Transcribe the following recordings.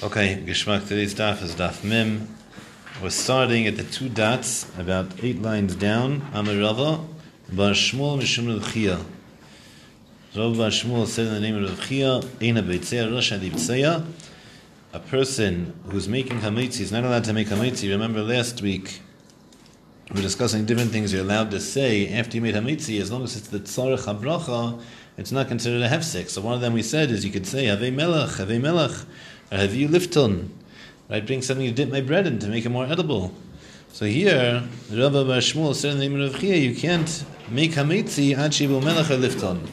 Okay, Geschmack today's daf is daf mim. We're starting at the two dots, about eight lines down. Amarava, Bar Shmuel Mishum Chia. Rav Bar Shmuel said in the name of Chia, Eina Beitzea Rosh Adibtzeya. A person who's making hametzi is not allowed to make hametzi. Remember last week we were discussing different things you're allowed to say after you made hametzi, as long as it's the tzarech habracha, it's not considered a hefsek. So one of them we said is you could say Have melech, have melech, you lifton. I bring something to dip my bread in to make it more edible. So here, Rabbi Bar Shmuel said in the name of Chia, you can't make hametzi ad shibu melech lifton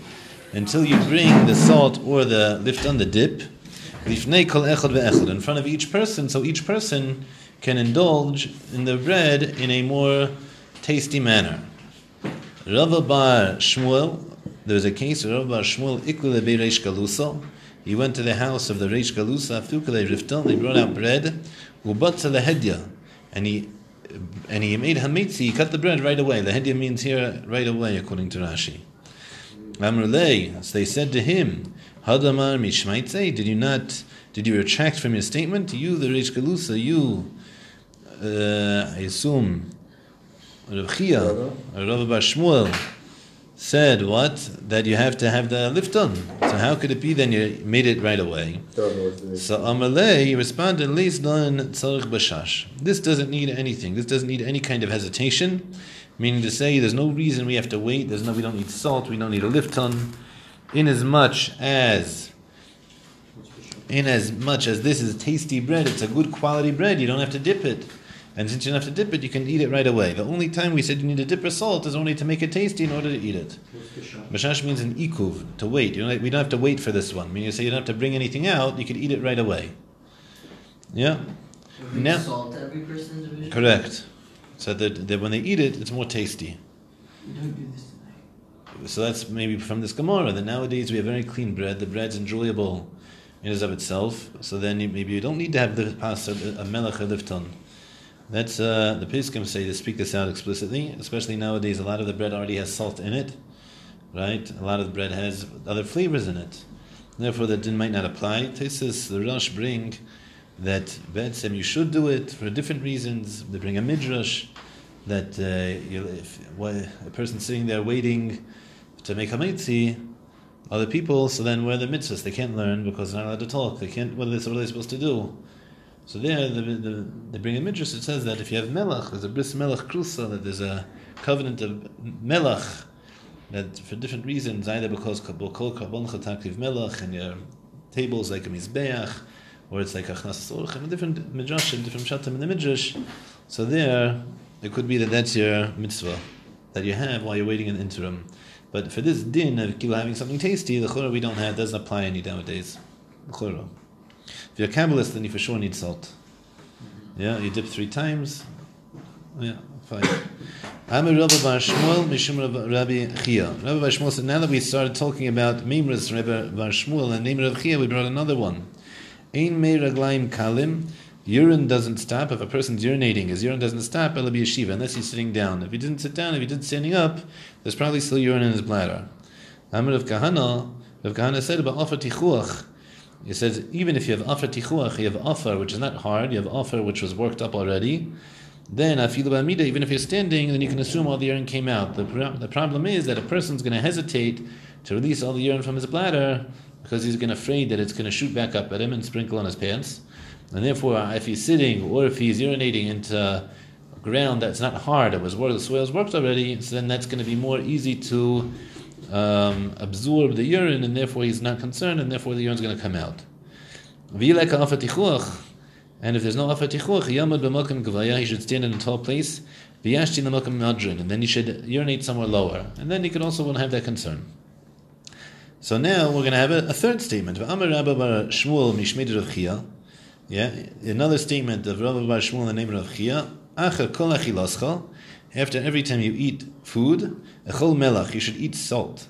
until you bring the salt or the lifton, the dip, lifnei kol echad ve'echad, in front of each person, so each person can indulge in the bread in a more tasty manner. Rabbi Bar Shmuel, there was a case where Rabbi Bar Shmuel ikule reish galusa. He went to the house of the reish galusa, fukale rifton. They brought out bread, ubatza lehedya, and he and he made hamitzi. He cut the bread right away. Lehedya means here right away, according to Rashi. Amrulei, so they said to him, Hadamar mishmaitze, did you not? Did you retract from your statement? You, the reish galusa, you, uh, I assume, Rav Chia, Shmuel said what that you have to have the lifton. So how could it be then you made it right away? So Amalei responded, "Least non tzarich bashash." This doesn't need anything. This doesn't need any kind of hesitation. Meaning to say, there's no reason we have to wait. There's no, we don't need salt. We don't need a lifton. In as much as, in as much as this is tasty bread, it's a good quality bread. You don't have to dip it. And since you don't have to dip it, you can eat it right away. The only time we said you need to dip or salt is only to make it tasty in order to eat it. Bashash means an ikuv, to wait. You know, we don't have to wait for this one. Meaning you say you don't have to bring anything out, you can eat it right away. Yeah? Now, salt every person's? Correct. So that, that when they eat it, it's more tasty. We don't do this tonight. So that's maybe from this Gemara, that nowadays we have very clean bread. The bread's enjoyable in and of itself. So then you, maybe you don't need to have the pasta, a melech or lifton. That's uh, the Piskim say to speak this out explicitly, especially nowadays. A lot of the bread already has salt in it, right? A lot of the bread has other flavors in it. Therefore, that din might not apply. Tesis the Rosh bring that Betzem you should do it for different reasons. They bring a midrash that uh, if a person sitting there waiting to make a mitzi, other people, so then where are the mitzvahs? They can't learn because they're not allowed to talk. They can't. What are they supposed to do? So there, the, the, they bring a midrash. It says that if you have melach, there's a bris melach krusa, that there's a covenant of melach, that for different reasons, either because kol karbon chataktiv melach, and your tables like a mizbeach, or it's like a chnas orchim, different midrashim, different shatim in the midrash. So there, it could be that that's your mitzvah that you have while you're waiting in the interim. But for this din of people having something tasty, the churah we don't have doesn't apply any nowadays. The churah. If you're a Kabbalist, then you for sure need salt. Yeah, you dip three times. Yeah, fine. I'm a Rabbi Bar Shmuel, Mishum Rabbi Chia. Rabbi Bar Shmuel said, now that we started talking about Mimras Rabbi Bar Shmuel and name Rabbi Chia, we brought another one. Ein mei raglaim kalim. Urine doesn't stop. If a person's urinating, his urine doesn't stop, it'll be a shiva, unless he's sitting down. If he didn't sit down, if he didn't standing up, there's probably still urine in his bladder. Amr of Kahana, Rav Kahana said about Afa Tichuach, he says, even if you have Afar Tichuach, you have Afar, which is not hard, you have Afar, which was worked up already, then Afilu Bamida, even if you're standing, then you can assume all the urine came out. The, the problem is that a person's going to hesitate to release all the urine from his bladder because he's going to afraid that it's going to shoot back up at him and sprinkle on his pants. And therefore, if he's sitting or if he's urinating into ground that's not hard, it was where the soil's worked already, so then that's going to be more easy to um, absorb the urine, and therefore he's not concerned, and therefore the urine's going to come out. And if there's no afa tichuach, yamad b'makom gavaya, he should stand in a tall place, v'yashti l'makom madrin, and then he should urinate somewhere lower, and then he could also won't have that concern. So now we're going to have a, a third statement. Amar Rabba Bar Shmuel. Yeah, another statement of Rabba Bar Shmuel in the name of Chia. Acher kol. After every time you eat food, echol melach, you should eat salt.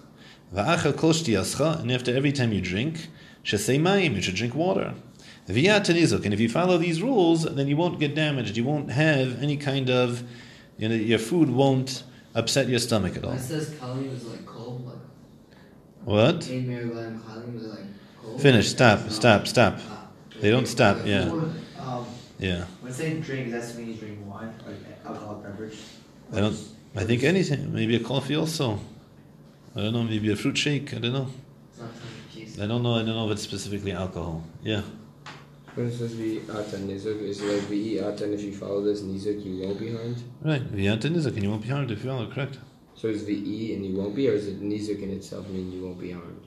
Va'achel kol shtiyascha, and after every time you drink, shesei mayim, you should drink water. V'yat and if you follow these rules, then you won't get damaged. You won't have any kind of, you know, your food won't upset your stomach at all. It says kalim is like cold. Like, What? Ein Mary Kalim is like cold. Finish. Stop. Stop. Stop. They don't stop. Yeah, Um, yeah. when saying drink, does that mean you drink wine like alcoholic beverage? I don't. I think anything. Maybe a coffee also. I don't know. Maybe a fruit shake. I don't know. It's not Jesus. I don't know. I don't know if it's specifically alcohol. Yeah. When it says vi ata nizuk, is it like vi ata and if you follow this nizuk you won't be harmed? Right. We V'yanta nizak, and you won't be harmed if you follow. Correct. So is the e and you won't be, or is it nizuk in itself mean you won't be harmed?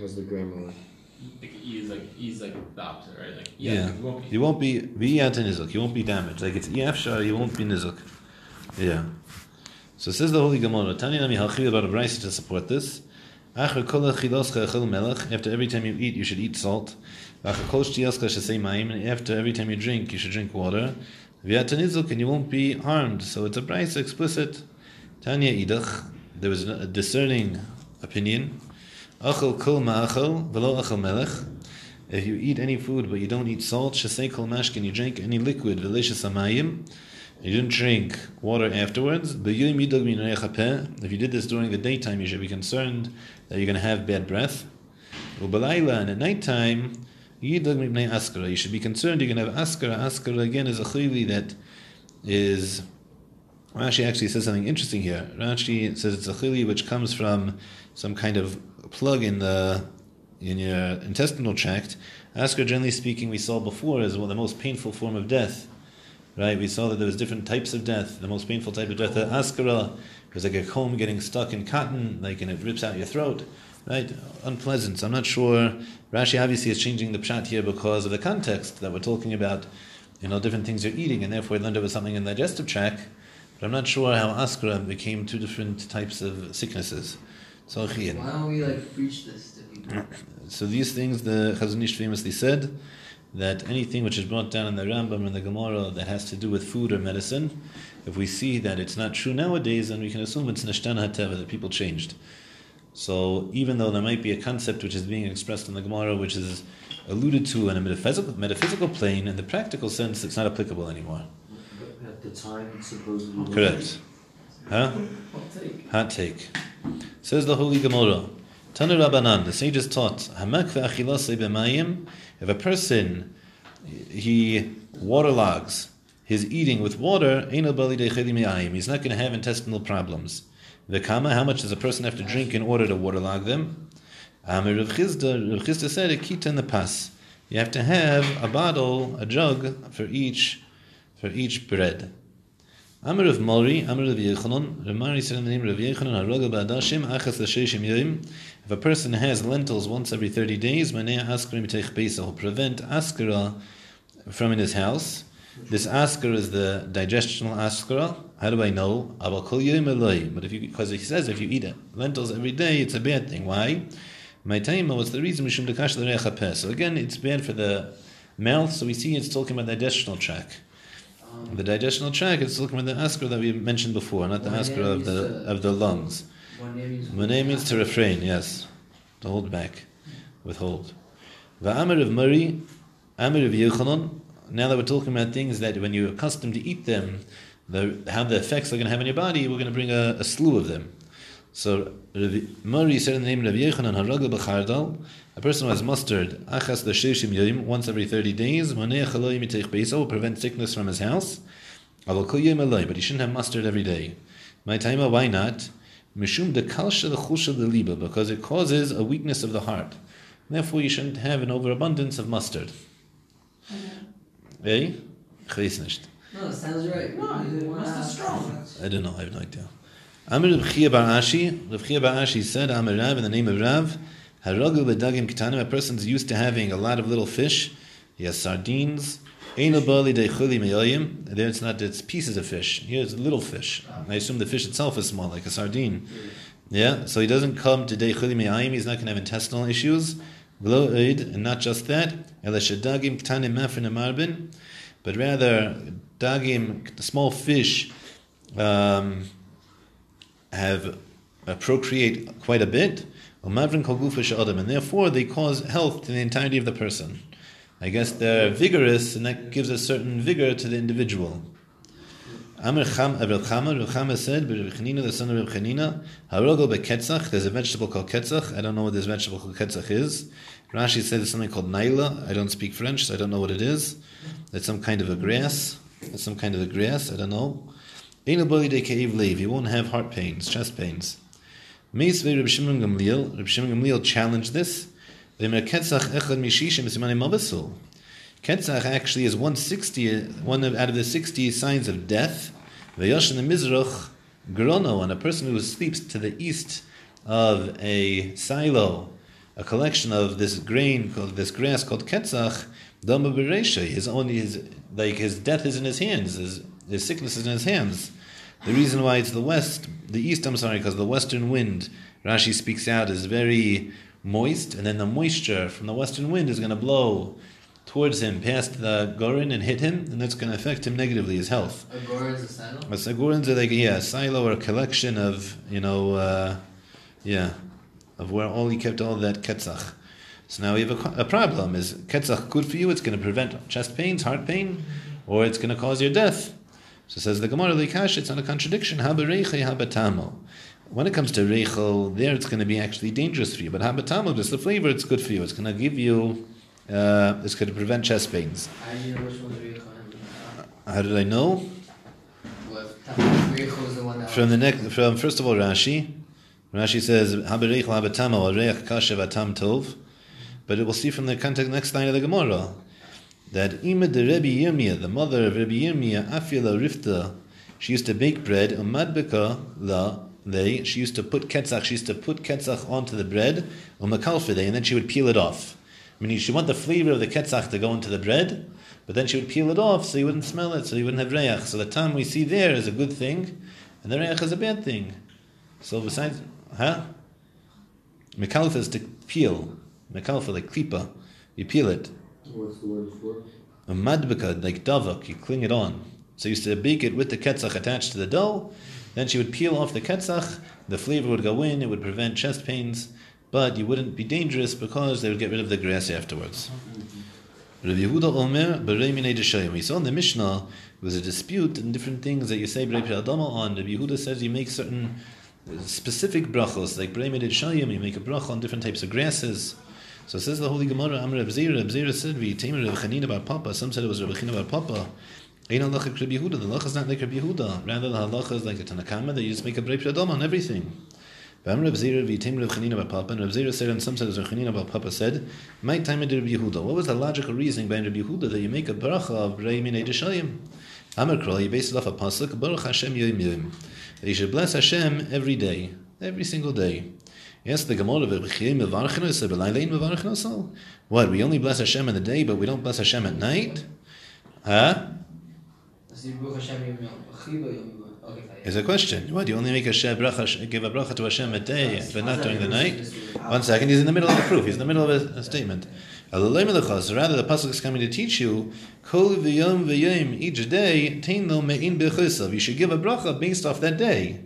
How's the grammar one? Like E is like E is like the opposite, right? Like Yeah. it won't be. You won't be nizak. You won't be damaged. Like it's efshar. You won't be nizak. Yeah. So says the Holy Gemara. Tanya nami halchi about a brisa to support this. After every time you eat, you should eat salt. And after every time you drink, you should drink water. And you won't be harmed. So it's a brisa explicit. Tanya idach. There was a discerning opinion. Achel kol ma'achel v'lo achel melech. If you eat any food but you don't eat salt, shesei kol mashkin, you drink any liquid, v'leishes amayim, you didn't drink water afterwards. If you did this during the daytime, you should be concerned that you're going to have bad breath. And at nighttime. You should be concerned you're going to have askara. Askara again is a chili that is. Rashi actually says something interesting here. Rashi says it's a chili which comes from some kind of plug in the in your intestinal tract. Askara, generally speaking, we saw before is of the most painful form of death. Right, we saw that there was different types of death. The most painful type of death, the askara, uh, was like a comb getting stuck in cotton, like and it rips out your throat. Right, unpleasant. So I'm not sure. Rashi obviously is changing the pshat here because of the context that we're talking about. You know, different things you're eating, and therefore it it was something in the digestive tract. But I'm not sure how askara became two different types of sicknesses. So Why don't we like preach this to people? so these things, the Chazon Ish famously said that anything which is brought down in the Rambam and the Gemara that has to do with food or medicine, if we see that it's not true nowadays, then we can assume it's Nishtan HaTeva, that people changed. So even though there might be a concept which is being expressed in the Gemara, which is alluded to in a metaphysical, metaphysical plane, in the practical sense, it's not applicable anymore. At the time, supposedly. Correct. Huh? I'll take. Hot take. Says the Holy Gemara. Tanu Rabbanan, the sages taught, Hamak ve'achilase if a person, he waterlogs his eating with water, he's not going to have intestinal problems. The kama, how much does a person have to drink in order to waterlog them? Rav Chisda said, a kita in the pas. You have to have a bottle, a jug, for each, for each bread. Amr of Mori, Amr of Ramari said in the name of Achas Yoim. If a person has lentils once every 30 days, Manea Askara Mitech Beisa, will prevent Askara from in his house. This Askara is the digestional Askara. How do I know? But if you, because he says if you eat lentils every day, it's a bad thing. Why? My time, what's the reason? So again, it's bad for the mouth, so we see it's talking about the digestional tract. The digestional tract is looking at the askar that we mentioned before, not the name of the of the lungs. one means- to refrain, yes, to hold back, withhold. Va'amir of Murray, Amir of Yechanon. Now that we're talking about things that when you're accustomed to eat them, the, how the effects are going to have on your body, we're going to bring a, a slew of them. So Murray said in the name of Rav Yechanan, Haragel b'chardal, a person who has mustard, achas l'sheshim yoyim, once every 30 days, maneh chaloyim yiteich beisa, will prevent sickness from his house. Aval kol yom eloi, but he shouldn't have mustard every day. My timer, why not? Mishum de kalsha de chusha de liba, because it causes a weakness of the heart. Therefore, you shouldn't have an overabundance of mustard. Eh? Ich weiß. No, it sounds right. No, mustard's strong. I don't know. I have no idea. Amir Rav Chia Bar Ashi. Rav Chia Bar Ashi said, Amir Rav, in the name of Rav, Haragu bedagim kitanim, a person's used to having a lot of little fish. He has sardines. There it's not, it's pieces of fish. Here it's little fish. I assume the fish itself is small, like a sardine. Yeah, so he doesn't come to de chuli meyoyim, he's not going to have intestinal issues. And not just that, but rather dagim, small fish, um, have uh, procreate quite a bit, and therefore they cause health to the entirety of the person. I guess they're vigorous, and that gives a certain vigor to the individual. Amr Cham, Rav Chama, Chama said, the son of Rav Chanina, Harogel beketzach, there's a vegetable called ketzach, I don't know what this vegetable called ketzach is. Rashi said it's something called naila. I don't speak French, so I don't know what it is. It's some kind of a grass. It's some kind of a grass. I don't know. You won't have heart pains, chest pains. Meisvei Reb Shimon Gamliel. Reb Shimon Gamliel challenged this. Ketzach actually is 160, one of, out of the 60 signs of death. V'yoshin the Mizrach grono, and a person who sleeps to the east of a silo, a collection of this grain called this grass called ketzach, dama. His only his like his death is in his hands. His his sickness is in his hands. The reason why it's the west, the east. I'm sorry, because the western wind. Rashi speaks out is very moist, and then the moisture from the western wind is going to blow towards him past the gorin and hit him, and that's going to affect him negatively, his health. Agora is a silo. A are like yeah, a silo or a collection of you know, uh, yeah, of where all he kept all that ketzach. So now we have a, a problem: is ketzach good for you? It's going to prevent chest pains, heart pain, or it's going to cause your death. So says the Gemara Likash, it's not a contradiction. Habereiche habatamo. When it comes to reichel, there it's going to be actually dangerous for you. But habatamo, just the flavor, it's good for you. It's going to give you, uh, it's going to prevent chest pains. How do you know which one's Reichel and How did I know? what? Reichel is the one that. From the next, from first of all, Rashi. Rashi says habereichel habatamo or reich kashev atam tov. But it will see from the context next line of the Gemara that Ima de Rebbe Yirmiyah, the mother of Rebbe Yirmiyah, Afila Rifta, she used to bake bread, umadbeka la they, she used to put ketzach, she used to put ketzach onto the bread, umakalfide, and then she would peel it off. Meaning she want the flavor of the ketzach to go into the bread, but then she would peel it off so you wouldn't smell it, so you wouldn't have reach. So the time we see there is a good thing, and the reach is a bad thing. So besides, huh? Mekalfa is to peel. Mekalfa, like klipa. You peel it. What's the word for? A madbeka, like davak, you cling it on. So you used to bake it with the ketzach attached to the dough. Then she would peel off the ketzach. The flavor would go in. It would prevent chest pains, but you wouldn't be dangerous because they would get rid of the grass afterwards. Mm-hmm. Rav Yehuda Omer b'rei. We saw in the Mishnah there was a dispute in different things that you say b'rei Adama on. Rav Yehuda says you make certain specific brachos, like b'rei. You make a bracha on different types of grasses. So says the Holy Gemara, Amr Rav Zera, Rav Zera said, V'yitem Rav Chanina bar Papa. Some said it was Rav Chanina bar Papa. Ain't halacha like Rabbi Yehuda. The halacha is not like Rabbi Yehuda. Rather, the halacha is like the Tanakama that you just make a Adama on everything. Amr Rav Zera, V'yitem Rav Chanina bar Papa. And Rav Zera said, and some said it was Rav Chanina bar Papa said, My time of Rabbi Yehuda. What was the logical reasoning behind Rabbi Yehuda that you make a bracha of b'rei minei deshayim? Amr Kral, you base it off a pasuk, Baruch Hashem Yom Yom. That you should bless Hashem every day, every single day. Yes, the Gemara of What? We only bless Hashem in the day, but we don't bless Hashem at night? Huh? See, Baruch Hashem Yom Yom. Chiba Yom Yom. Okay, fine. Is a question. What? You only make a bracha, give a bracha to Hashem at day, but not during the night? One second, he's in the middle of the proof. He's in the middle of a, a statement. Rather, the pasuk is coming to teach you, Kol v'yom v'yom, each day, tein lo me'in b'chisav. You should give a bracha based off that day.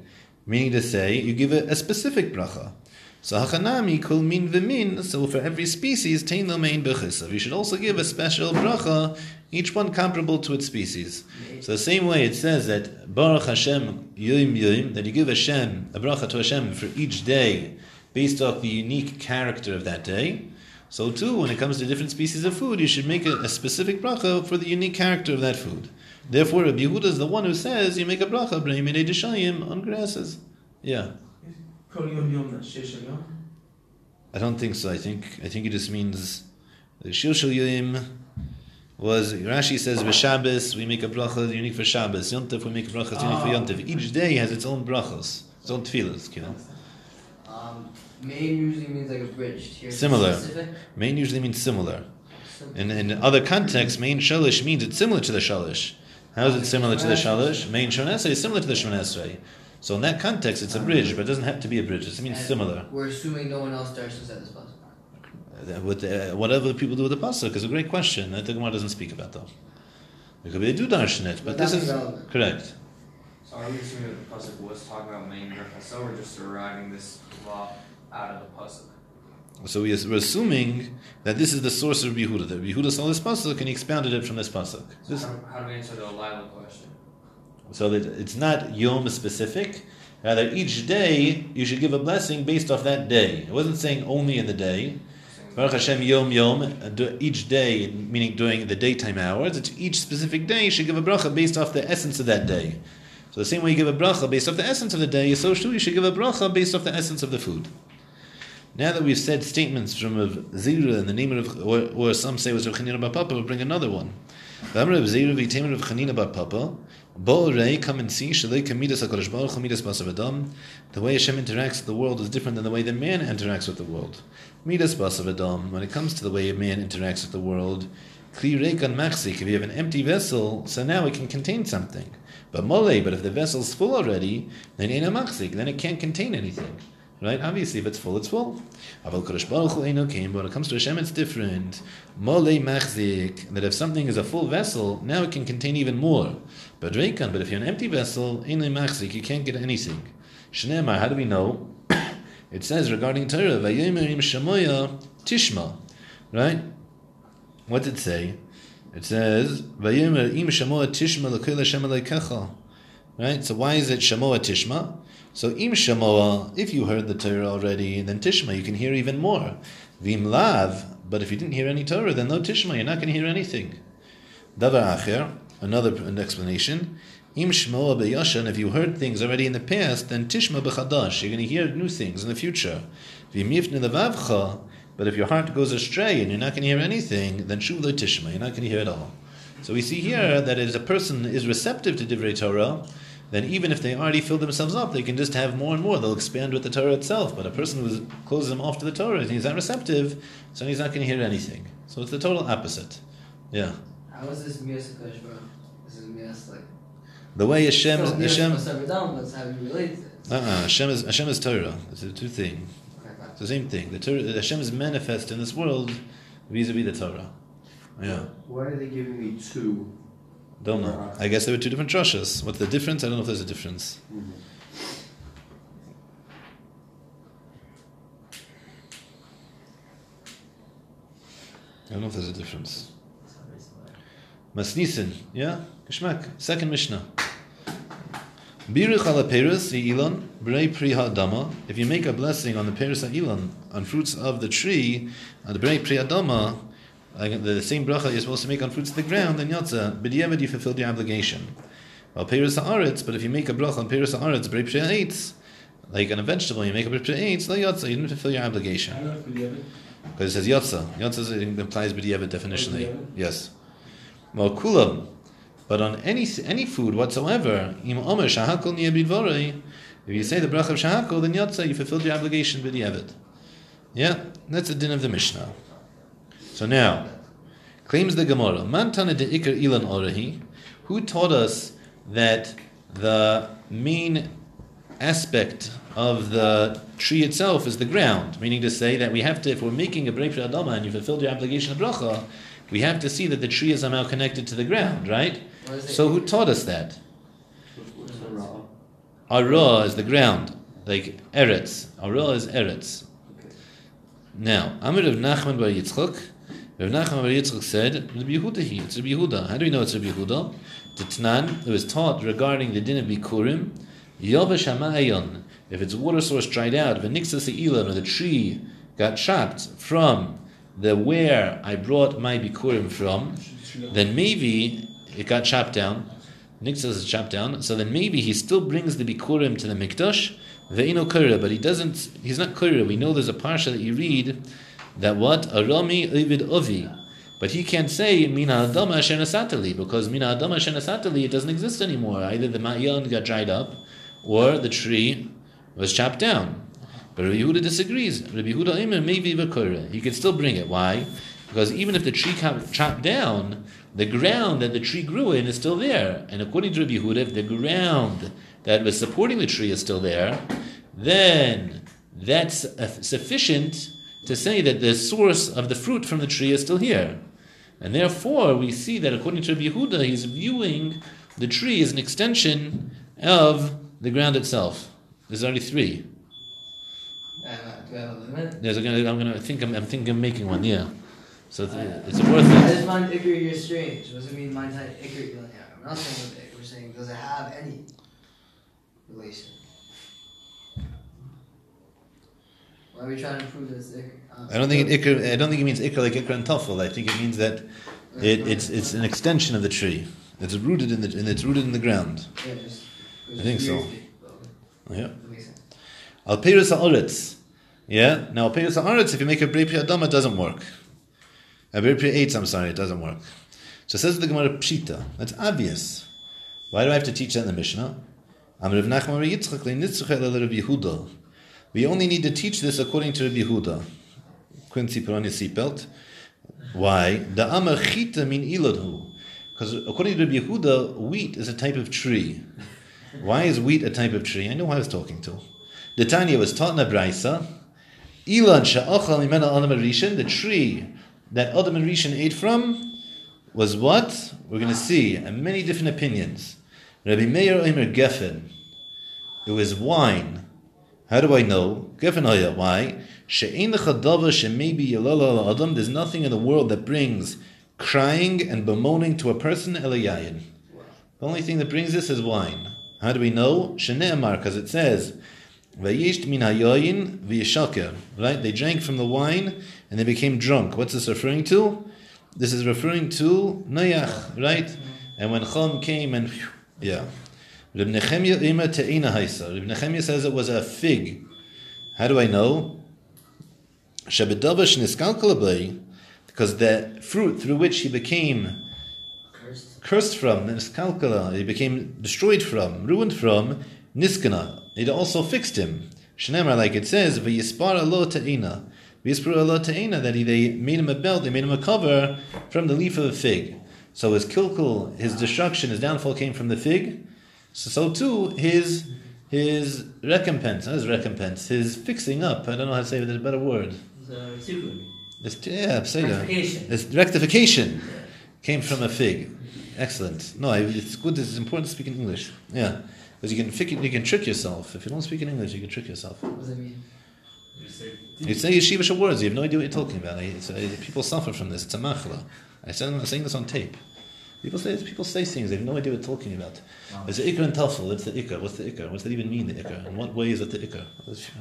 Meaning to say, you give a, a specific bracha. So hachanami kol min v'min. So for every species, tein lo mein b'chisav. You should also give a special bracha, each one comparable to its species. So the same way it says that Baruch Hashem yom yom, that you give Hashem a bracha to Hashem for each day, based off the unique character of that day. So too, when it comes to different species of food, you should make a, a specific bracha for the unique character of that food. Therefore, Rabbi Yehuda is the one who says you make a bracha minei on grasses. Yeah. I don't think so. I think I think it just means the Shir Shel Yom was Rashi says v'Shabbos we make a bracha unique for Shabbos. Yontif we make a bracha unique for Yontif. Each day has its own brachos, its own tefillas. You know, Um, main usually means like a bridge. Here, Similar. Specific. main usually means similar. Simple. In in other contexts, main shalish means it's similar to the shalish. How is it similar to the shalish? Main shmonesrei is similar to the shmonesrei. So in that context, it's a bridge, but it doesn't have to be a bridge. It just means And similar. We're assuming no one else starts to set this puzzle. Uh, With uh, whatever people do with the pasuk is a great question that the Gemara doesn't speak about though. Because they do darshan it, but But this is irrelevant. correct. So are we assuming that the pasuk was talking about main so we're just deriving this law out of the pasuk? So we, we're assuming that this is the source of Yehuda. That Yehuda saw this pasuk and he expounded it from this pasuk. So This, how, how do we answer the Lila question? So that it's not yom specific. Rather, each day you should give a blessing based off that day. It wasn't saying only in the day. Baruch Hashem Yom Yom, uh, each day, meaning during the daytime hours, it's each specific day you should give a bracha based off the essence of that day. So the same way you give a bracha based off the essence of the day, so too you should give a bracha based off the essence of the food. Now that we've said statements from Rav Zira and the name of, or, or some say was Rav Chanina Bar Papa, we'll bring another one. Rav Zira v'yitem Rav Chanina Bar Papa, Come and see. The way Hashem interacts with the world is different than the way the man interacts with the world. V'dam. When it comes to the way a man interacts with the world, kli reikan machzik. If you have an empty vessel, so now it can contain something. But mole, but if the vessel's full already, then ain't a machzik. Then it can't contain anything. Right? Obviously, if it's full, it's full. Aval when it comes to Hashem, it's different. Mole machzik, that if something is a full vessel, now it can contain even more. But but if you're an empty vessel, Eino machzik, you can't get anything. Shneemar, how do we know? it says regarding Torah, Vayomer im Shamoya Tishma. Right? What did it say? It says, Vayomer im Shamoya Tishma l'kol Hashem. Right? So why is it Shamoa Tishma? So im Shamoa, if you heard the Torah already, then Tishma, you can hear even more. Vim Lav, but if you didn't hear any Torah, then no Tishma, you're not going to hear anything. Davar Acher, another an explanation. Im Shmoa B'Yashan, if you heard things already in the past, then Tishma B'Chadash, you're going to hear new things in the future. Vim Yifne Levavcha, but if your heart goes astray and you're not going to hear anything, then Shuv Tishma, you're not going to hear at all. So we see here that as a person is receptive to Divrei Torah, then even if they already filled themselves up, they can just have more and more. They'll expand with the Torah itself. But a person who closes them off to the Torah and he's not receptive, so he's not going to hear anything. So it's the total opposite. Yeah. How is this Mias HaKadosh Baruch? This is Mias like... The way Hashem, Still Mias Hashem, Basar V'dam, but it's you relate to it. uh-uh, Hashem is Hashem is Torah. It's the two thing. Okay, fine. It's the same thing. The Torah, Hashem is manifest in this world vis-a-vis the Torah. Yeah. Why are they giving me two? Don't know. I guess there were two different drushes. What's the difference? I don't know if there's a difference. I don't know if there's a difference. Masnisin, yeah? Geschmack. Second Mishnah. Biruch ala perus ilon brei pri ha'adama. If you make a blessing on the perus ha'ilon, on fruits of the tree, on the brei pri ha'adama, like the same bracha you're supposed to make on fruits of the ground, then yotza, b'diavad you fulfilled your obligation. Well, perus ha'aretz, but if you make a bracha on perus ha'aretz, brei like on a vegetable, you make a brei pri ha'etz, no yotza, you didn't fulfill your obligation. I don't know if we have it. Because it says yotza. Yotza implies b'diavad definitionally. Yes. Well, kulam. But on any any food whatsoever, im omer shahakol niya bidvorei, if you say the bracha of shahakol, then yotza, you fulfilled your obligation b'diavad. Yeah, that's the din of the Mishnah. So now, claims the Gemara, man tana de ikar ilan orahi, who taught us that the main aspect of the tree itself is the ground, meaning to say that we have to, if we're making a pri adama and you fulfilled your obligation of bracha, we have to see that the tree is somehow connected to the ground, right? What is it? So who taught us that? Torah. Ara is the ground, like Eretz. Ara is Eretz. Now, Amir of Nachman bar Yitzchok, Rav Nachman bar Yitzchok said, Rabbi Yehuda he, it's Rabbi Yehuda. How do we know it's Rabbi Yehuda? The Tnan, was taught regarding the din of Bikurim, Yovesh HaMa'ayon, if its water source dried out, V'nixas Ilan, or the tree got chopped from the where I brought my Bikurim from, then maybe it got chopped down. Nixas is chopped down, so then maybe he still brings the Bikurim to the Mikdash, Ve'ino Kura, but he doesn't, he's not Kura. We know there's a parsha that you read that what? Arami Ovid Ovi. But he can't say Mina Adama Asher Nasatali, because Mina Adama Asher Nasatali, it doesn't exist anymore. Either the Ma'yan got dried up, or the tree was chopped down. But Rabbi Yehuda disagrees. Rabbi Yehuda Imer maybe Vakura. He can still bring it. Why? Because even if the tree chopped down, the ground that the tree grew in is still there. And according to Rabbi Yehuda, if the ground that was supporting the tree is still there, then that's sufficient to say that the source of the fruit from the tree is still here. And therefore, we see that according to Rabbi Yehuda, he's viewing the tree as an extension of the ground itself. There's only three. Uh? There's a, I'm gonna I think I'm, I'm thinking of making one. Yeah. So it's, it's worth I it. just find Iker you're strange. What does it mean mine's not Iker you're We're not saying Iker, we're saying does it have any relation? Why are we trying to prove this? Iker? I don't think it ikr, I don't think it means ikr like ikr and tafel. I think it means that it, it's it's an extension of the tree. It's rooted in the and it's rooted in the ground. Yeah, just, I think so. Yeah. Al Peirus Haaretz. Yeah? Now, Al Peirus Haaretz, if you make a Brei Pri Adama, it doesn't work. A Brei Eitz, I'm sorry, it doesn't work. So it says the Gemara Pshita. That's obvious. Why do I have to teach that in the Mishnah? Am Rav Nachman Yitzchak le Nitzchak el Rav Yehuda. We only need to teach this according to Rav Yehuda. Quincy, put on your seatbelt. Why? The Amar Chita min iladhu. Because according to Rabbi Yehuda, wheat is a type of tree. Why is wheat a type of tree? I know who I was talking to. The Tanya was taught in a Braisa. Ilan sha'achal mimena adam rishon. The tree that Adam and Rishon ate from was what? We're going to see and many different opinions. Rabbi Meir Omer Geffen. It was wine. How do I know? Geffen oh Oya. Why? There's nothing in the world that brings crying and bemoaning to a person elayayin. The only thing that brings this is wine. How do we know? Shene'emar, because it says, Vayisht min hayoyin. Right? They drank from the wine and they became drunk. What's this referring to? This is referring to Noach, right? And when Chum came and, yeah. Reb haisa. Reb Nechemia says it was a fig. How do I know? Shebedavash niskalkalabay, because the fruit through which he became Cursed. cursed from, niskalkala, he became destroyed from, ruined from, niskana. It also fixed him. Shnemar, like it says, v'yispar alo ta'ina. V'yispar alo ta'ina, that he, they made him a belt, they made him a cover from the leaf of a fig. So his kilkul, his destruction, his downfall came from the fig. So, so too, his his recompense, not his recompense, his fixing up, I don't know how to say it, there's a better word. It's a tikkun. It's, yeah, say that. Rectification. It's rectification came from a fig. Excellent. No, it's good. It's important to speak in English. Yeah, because you can fig, you can trick yourself. If you don't speak in English, you can trick yourself. What does that mean? You say yeshivish words. You have no idea what you're talking about. I- It's, uh, people suffer from this. It's a machla. I said, I'm saying this on tape. People say people say things. They have no idea what they're talking about. There's the ikr and tafel. It's the ikr. What's the ikr? What's that even mean? The ikr. In what way is it the ikr?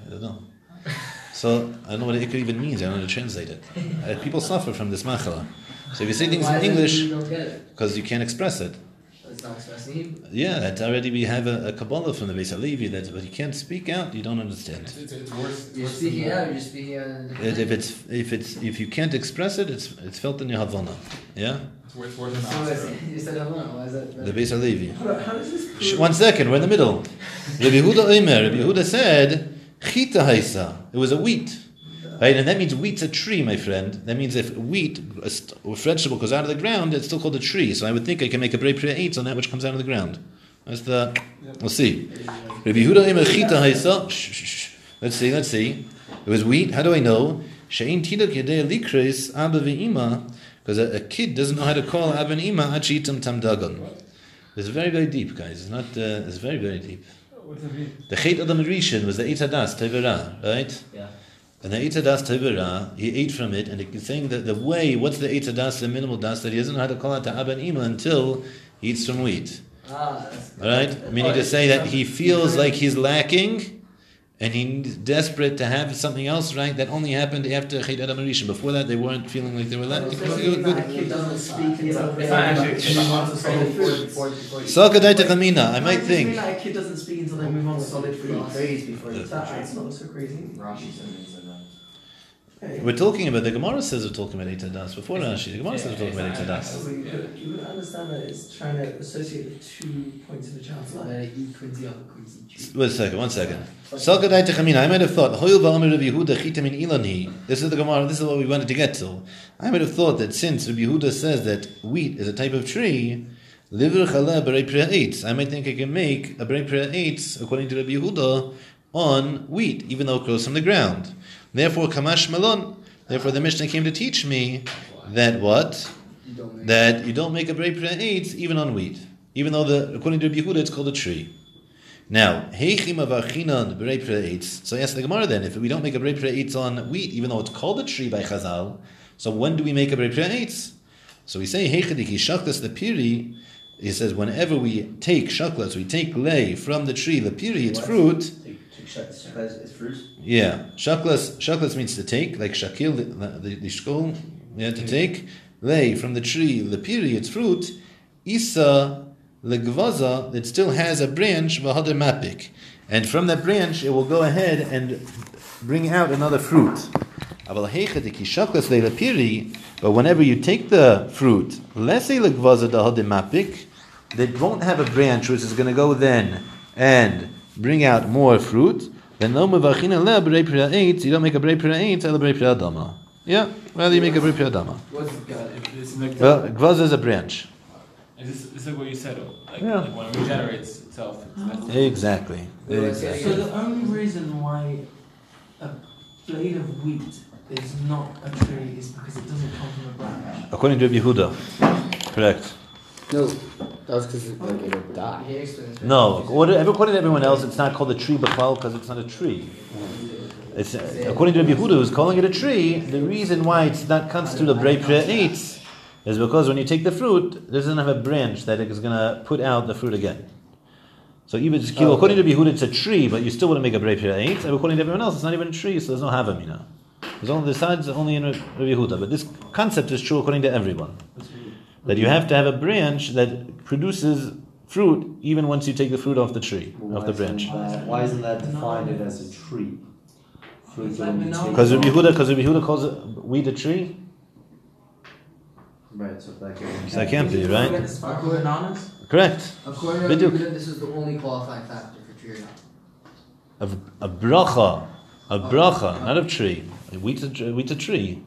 I don't know. So I don't know what the ikr even means. I don't know how to translate it. Uh, people suffer from this machla. So if you say things Why in English, You don't get it. because you can't express it. It's not. Yeah, that already we have a, a Kabbalah from the Beis Halevi that but you can't speak out, you don't understand. It's, it's worse. You're worse speaking out. You're just speaking out. in If it's if it's if you can't express it, it's it's felt in your Havana. Yeah, It's worse, worse than So you said Havana. Why is that? the Beis Halevi. How, how does this prove? One second, we're in the middle. Rabbi Yehuda Omer, Rabbi Yehuda said, Chita haisa. It was a wheat. Right, and that means wheat's a tree, my friend. That means if wheat, a vegetable, goes out of the ground, it's still called a tree. So I would think I can make a priya eight on that which comes out of the ground. That's the. We'll see. Rabbi Yehuda Omer Chita haisa. Let's see. Let's see. It was wheat. How do I know? Shein tidok yedei likres abba ve'ima. Because a, a kid doesn't know how to call abba and ima achitam tam dagon. It's very, very deep, guys. It's not. Uh, it's very, very deep. What does it mean? The Chet Adam Rishon was the Eitz Hadas Tevera, right? Yeah. And the Eitz Hadas Tevera, he ate from it, and it's saying that the way, what's the Eitz the minimal das, that he doesn't know how to call out to Abba and Ima until he eats from wheat, Ah, that's. right? Meaning to say that he feels like he's lacking, and he's desperate to have something else, right? That only happened after Chet Adam Rishon. Before that, they weren't feeling like they were lacking. That kid doesn't speak until It's not actually- they move on to solid foods. Salkadai Chamina, I might think. A kid doesn't speak until they move on to solid foods? Praise before you That, touch that's it. not so crazy. Rashi said it said that. Hey. We're talking about the Gemara says we're talking about Eitz Hadas before Rashi. The Gemara says we're talking about Eitz Hadas. So you could, you would understand that it's trying to associate the two points of a child's life. it eat Quincy on the Quincy tree. Wait a second, one second. Salkadai Techamina, I might have thought, Hoyul Ba'amir Rabbi Yehuda Chitam in Ilani. This is the Gemara, this is what we wanted to get to. I might have thought that since Rabbi Yehuda says that wheat is a type of tree, Liver Chala Berei Priya Eitz, I might think I can make a Berei Priya Eitz, according to Rabbi Yehuda, on wheat, even though it grows from the ground. Therefore, Kamash Malon. Therefore, the Mishnah came to teach me that what? You that you don't make a brei priya eitz even on wheat, even though the according to Yehuda it's called a tree. Now, heichim avachinan brei priya eitz. So I ask the Gemara then, if we don't make a brei priya eitz on wheat, even though it's called a tree by Chazal, so when do we make a brei priya eitz? So we say heichadiki shaklas the piri he says, whenever we take shaklas, we take lay from the tree, the piri, its fruit. Take, take shak- shaklas, it's fruit. Yeah, shaklas. Shaklas means to take, like shakil, the the, shkol. Yeah, to take lay from the tree, the piri, its fruit. Isa legvaza that still has a branch v'hader mapik, and from that branch it will go ahead and bring out another fruit. Aval heichad ki shaklas piri, but whenever you take the fruit, lessay legvaza da hader mapik, that won't have a branch which is going to go then and bring out more fruit. Then no mevachina le brei pira eitz. You don't make a brei pira eitz, ele brei pira dama. Yeah, rather you make a brei pira dama. What's God? If it's like Well, gvaz is a branch. Is this, it's like what you said, like, Yeah. like when it regenerates itself. It's, oh. Exactly. Exactly. So the only reason why a blade of wheat is not a tree is because it doesn't come from a branch. According to Rabbi Yehuda, correct. No, that was because like it'll die. No, according according to everyone else, it's not called a tree b'chal because it's not a tree. It's according to Rabbi Yehuda, who's calling it a tree. The reason why it's not constituted a brei eitz is because when you take the fruit, it doesn't have a branch that is going to put out the fruit again. So even Oh, according to Rabbi Yehuda, it's a tree, but you still wouldn't make a brei eitz. And according to everyone else, it's not even a tree, so there's no havamina. There's only the sides only in Rabbi Yehuda, but this concept is true according to everyone. That you have to have a branch that produces fruit even once you take the fruit off the tree, Well, off the branch. that- Why isn't that defined it as a tree? Fruit It's that like when you banana. take Because it Rabbi off- Yehuda, because Rabbi Yehuda calls it wheat a tree, Right, so that can. so that can't be Is right. as far? Correct. According to Rabbi Yehuda, this is the only qualifying factor for tree or not. A, a bracha, a bracha, not a tree. A wheat's a, tr- wheat's a tree.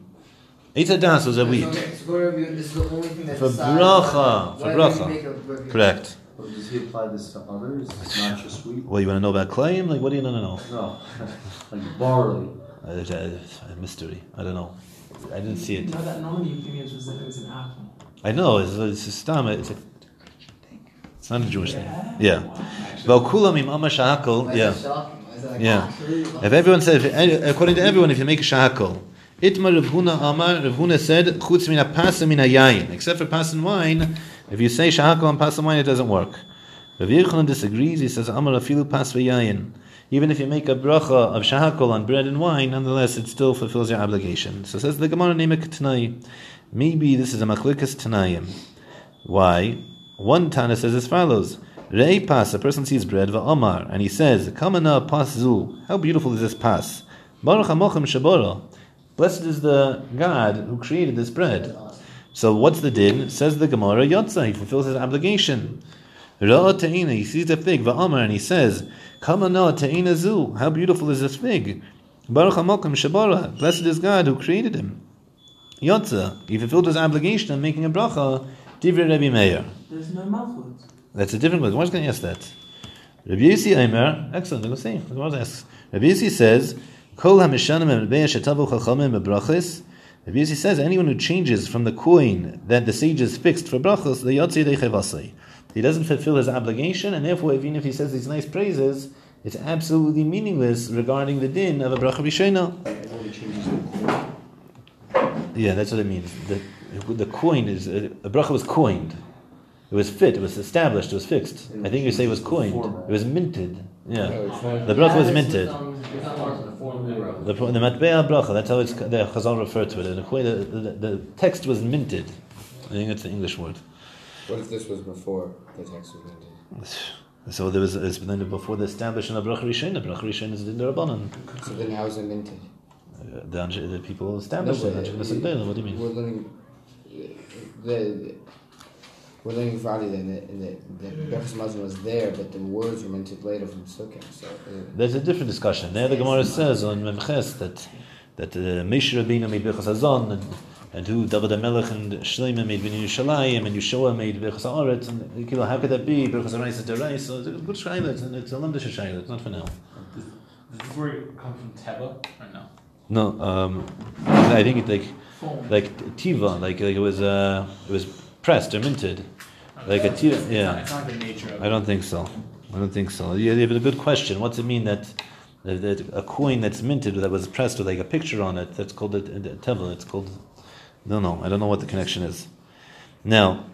Eitz das was a wheat. Okay, so according to Rabbi Yehuda, this is the only thing that For decides bracha, for whether bracha. make a Correct. But does he apply this to others? It's not just wheat? Well, you want to know about claim? Like, what do you want to know? No, like barley. Uh, it's a, a mystery. I don't know. I didn't see it. No, that normally opinions was that it was an apple. I know. It's, it's a stam. It's a. It's not a Jewish thing. Yeah. Yeah. Wow. V'kulam im shahakol. Yeah. that shocking? Why is that like, Yeah. If everyone says, according to everyone, if you make a shahakol, itma Rav Huna Amar, Rav Huna said, chutz mina pasa mina yayin. Except for pas and wine, if you say shahakol on pas and wine, it doesn't work. Rav Yechanan disagrees. He says, Amar afilu pas v'yayin. Even if you make a bracha of shahakol on bread and wine, nonetheless, it still fulfills your obligation. So says the Gemara Nemek Tanai. Maybe this is a machlikas Tanayim. Why? One Tana says as follows. Rei pas, a person sees bread, va'omar, and he says, Kamana pas zu. How beautiful is this pas? Baruch hamochem shabora. Blessed is the God who created this bread. So what's the din? Says the Gemara, Yotza, he fulfills his obligation. Ta'ina, he sees a fig, va'omar, and he says, Kamana ta'ina zu. How beautiful is this fig? Baruch hamochem shabora. Blessed is God who created him. Yotza, he fulfilled his obligation of making a bracha, divrei Rebbe Meir. There's no mouthwords. That's a different question. Why is going to ask that? Rabbi Yossi Aimer, excellent, I'm going to say. What asks? Rabbi Yossi says, Kol hamishanim shetavu chachamim. Rabbi Yossi says, anyone who changes from the coin that the sages fixed for brachos, the yotzi dechevasei. He doesn't fulfill his obligation, and therefore, even if he says these nice praises, it's absolutely meaningless regarding the din of a bracha form. Yeah, that's what it means. The, the coin is, a bracha was coined. It was fit, it was established, it was fixed. I think you say it was coined. It was minted. Yeah. No. The bracha was minted. it's, it's not part of the the bracha. The, the matbea bracha, that's how it's, the Chazal referred to it. And the, coin- the, the, the text was minted. I think it's the English word. What if this was before the text was minted? So there was, it's been before the establishment of bracha rishon. The bracha rishon is in the rabbanon. So then how is it minted? Uh, The, Anshe- the people established it. No, Anshe but- Nesek What do you mean? We're learning the, the we're learning Friday then that the, the Berachos Mazon was there, but the words were minted later from Sukkot. So uh, There's a different discussion. There the Gemara says on Memches that that uh, Moshe Rabbeinu made Birchas Hazon and, and who David HaMelech and Shlomo made Bnei Yerushalayim and Yeshua made Birchas Haaretz and you know, how could that be Birchas Haaretz Derais? So it's a good shayla and it's a lamdish shayla. It's not for now. Does, does this word come from Teva or no? No, um, I think it's like Form. like tiva, like, like it was uh, it was pressed or minted, like a tiva. It's not, Yeah, it's not the nature of I don't think so. I don't think so. Yeah, yeah, but a good question. What's it mean that, that, a coin that's minted that was pressed with like a picture on it? That's called a, a. It's called. No, no, I don't know what the connection is. Now,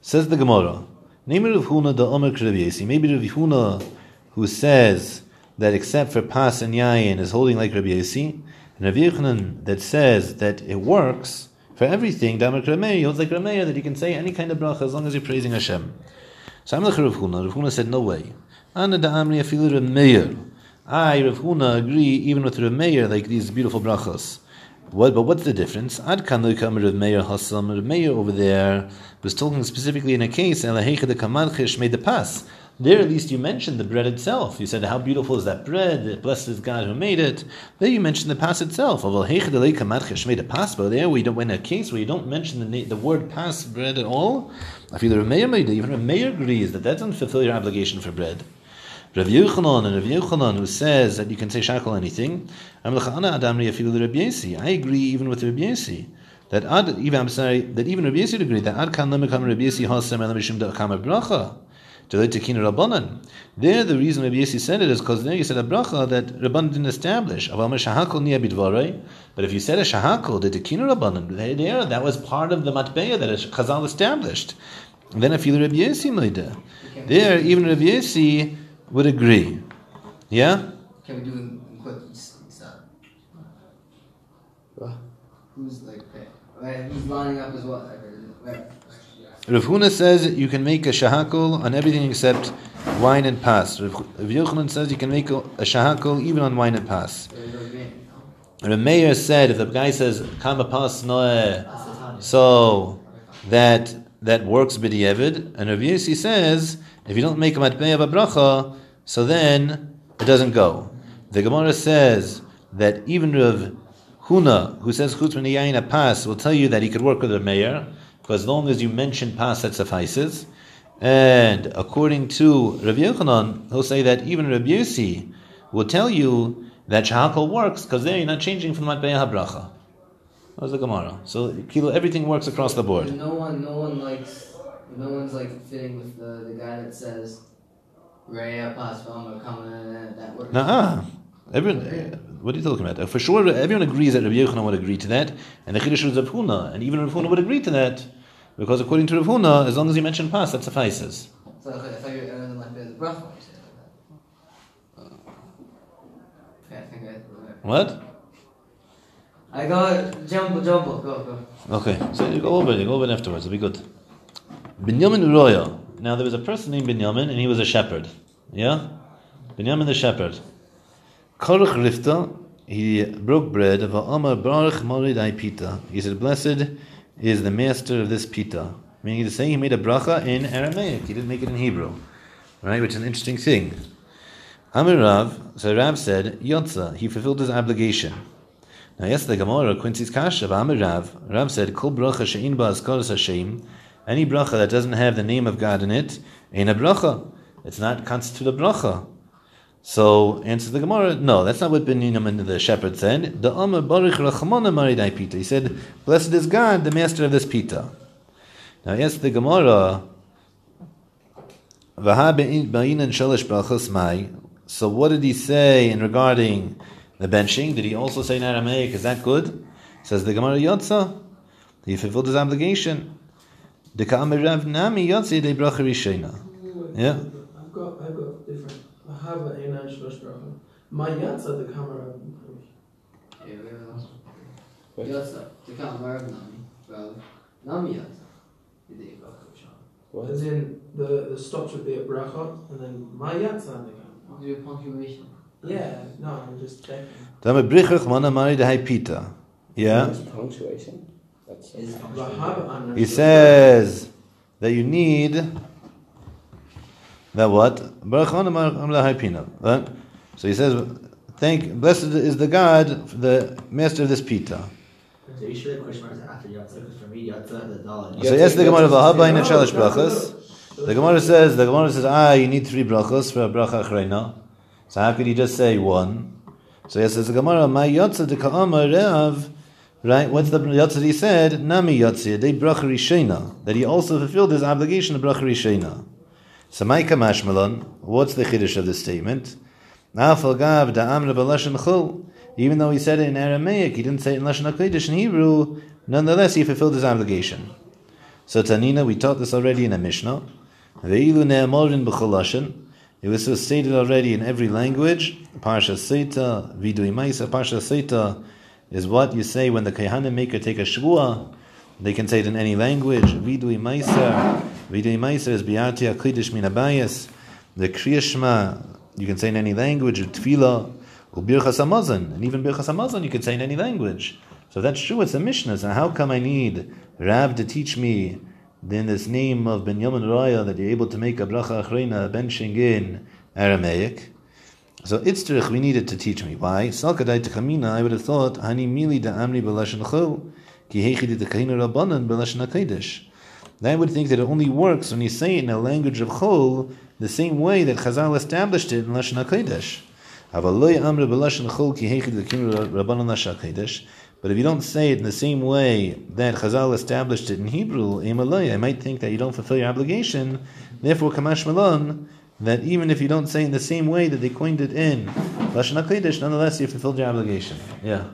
Says the Gemara. Name Rav Huna the Omer Krabiesi. Maybe Rav Huna, who says that except for Pas and Yayin is holding like Rabbi Yossi, and Rav Yochanan that says that it works for everything. Damar Krameir holds like that you can say any kind of bracha as long as you're praising Hashem. So I'm like Rav Huna. Rav Huna said no way. Da Amri. I Rav Huna agree even with Rameir like these beautiful brachas. What, but what's the difference? Ad kan loikam Rav Meir Hassam. Rav Meir over there was talking specifically in a case, and Elahecha de Kamadchish made the pass. There, at least, you mentioned the bread itself. You said, How beautiful is that bread? Blessed is God who made it. There, you mentioned the pass itself. Made a there, we don't, in a case where you don't mention the, the word pass bread at all, I feel made. Even Rav Meir agrees that that doesn't fulfill your obligation for bread. Rav Yochanan and Rav Yochanan who says that you can say shakal anything. I agree even with Rav Yesi that ad even I'm sorry that even Rav would agree that ad kan lemekam Rav Yesi hasem elam mishum da'akam bracha. To to kin rabbanan. There, the reason Rabbi Yesi said it is because there you said a bracha that rabbanan didn't establish. Aval shahakol niya bidvarei. But if you said a shahakol, the tekin rabbanan, there that was part of the matbeya that Chazal established. And then if you Rav Yesi moida, there even Rabbi Yesi would agree. Yeah? Can we do in quick stop? What? Who's like? Who's lining up as well? Right. Rav Huna says you can make a shahakol on everything except wine and pas. Rav Yochanan says you can make a shahakol even on wine and pas. Rav Meir said if the guy says kama pas noe, so that that works b'di'evid. And Rav Yossi says if you don't make a matbei of a bracha, so then it doesn't go. The Gemara says that even Rav Huna, who says chutz a pas, will tell you that he could work with a mayor because as long as you mention pas, that suffices. And according to Rav Yochanan, he'll say that even Rav Yossi will tell you that shahakal works because there you're not changing from matbei habracha. That's the Gemara. So kilo, everything works across the board. No one, no one likes, no one's like fitting with the, the guy that says, Raya pas kama that works. Nah, everyone. What are you talking about? For sure, everyone agrees that Rav Yochanan would agree to that, and the Chiddush is Rav Huna, and even Rav Huna would agree to that, because according to Rav Huna, as long as you mention pas, that suffices. So I thought you were uh, like the bracha. when you said it that. Okay, I think I. What? I go jumble, jumble, go, go. Okay, so you go over it, you go over it afterwards, it'll be good. Binyamin Uroya. Now there was a person named Binyamin, and he was a shepherd. Yeah? Binyamin the shepherd. Korach Rifta, he broke bread of Amar Baruch Morid Ai Pita. He said, Blessed is the master of this pita. Meaning to say he made a bracha in Aramaic. He didn't make it in Hebrew. Right? Which is an interesting thing. Amir Rav, so Rav said, Yotza, he fulfilled his obligation. Now, yes, the Gemara, Quincy's Kasha, Amir Rav, Rav said, Kol bracha she'in Hashem, any bracha that doesn't have the name of God in it, ain't a bracha. It's not constitute a bracha. So, answers the Gemara, no, that's not what Binyamin the shepherd said. The Amr Baruch Rachamona Maridai Pita. He said, Blessed is God, the master of this pita. Now, yes, the Gemara. So, what did he say in regarding the benching? Did he also say in Aramaic, is that good? Says the Gemara Yotza. He fulfilled his obligation. The I've got, I've got different. I have an Einan Shlosh Bracha. My yatsa the camera. Yeah, we have another one. Yatsa, the camera of Nami, brother. Nami Yatsa. The day of Bracha As in, the, the stops would be at Bracha, and then my yatsa the camera. Do a punctuation. Yeah, no, I'm just checking. Dame brichach mana mari de pita. Yeah. Punctuation. That's Is Vahab He says that you need that what? Baruch Hana Mar- Amla Haipina. Right? So he says, thank blessed is the God, the master of this pita. So you sure the question mark after Yatza? Because for me, Yatza, the Dalit. So yes, the Gemara of Ahabayin and Shalish brachas. The Gemara says the Gemara says ah you need three brachas for a bracha achrayna. So how could you just say one? So yes, says the Gemara my yotza de ka'amar re'av. Right, what's the yotza he said? Nami yotza de bracha rishena that he also fulfilled his obligation of bracha rishena. So my kamashmalon, what's the chiddush of this statement? Even though he said it in Aramaic, he didn't say it in lashon hakodesh in Hebrew. Nonetheless, he fulfilled his obligation. So Tanina, we taught this already in a Mishnah. It was stated already in every language. Parsha Seita, Vidui Maisa. Parsha Seita is what you say when the Kehanim maker take a shvua. They can say it in any language. Vidui Maisa. Vidui Maisa is Biati Aklidish Min Abayas. The Kriyashma, you can say in any language. Tefillah, Ubirchas Hamazon. And even Birchas Hamazon you can say in any language. So that's true, it's a Mishnah. So how come I need Rav to teach me then this name of Binyamin Raya that you're able to make a bracha achreina benching in Aramaic. So itzrich we needed to teach me. Why? Salkadai Kamina, I would have thought, Hani mili da amri b'lashon chol, I would think that it only works when you say it in a language of chol, the same way that Chazal established it in Lashon HaKadosh. But if you don't say it in the same way that Chazal established it in Hebrew, I might think that you don't fulfill your obligation. Therefore, Kamash Malon, that even if you don't say it in the same way that they coined it in Lashon HaKodesh, nonetheless you fulfilled your obligation. Yeah.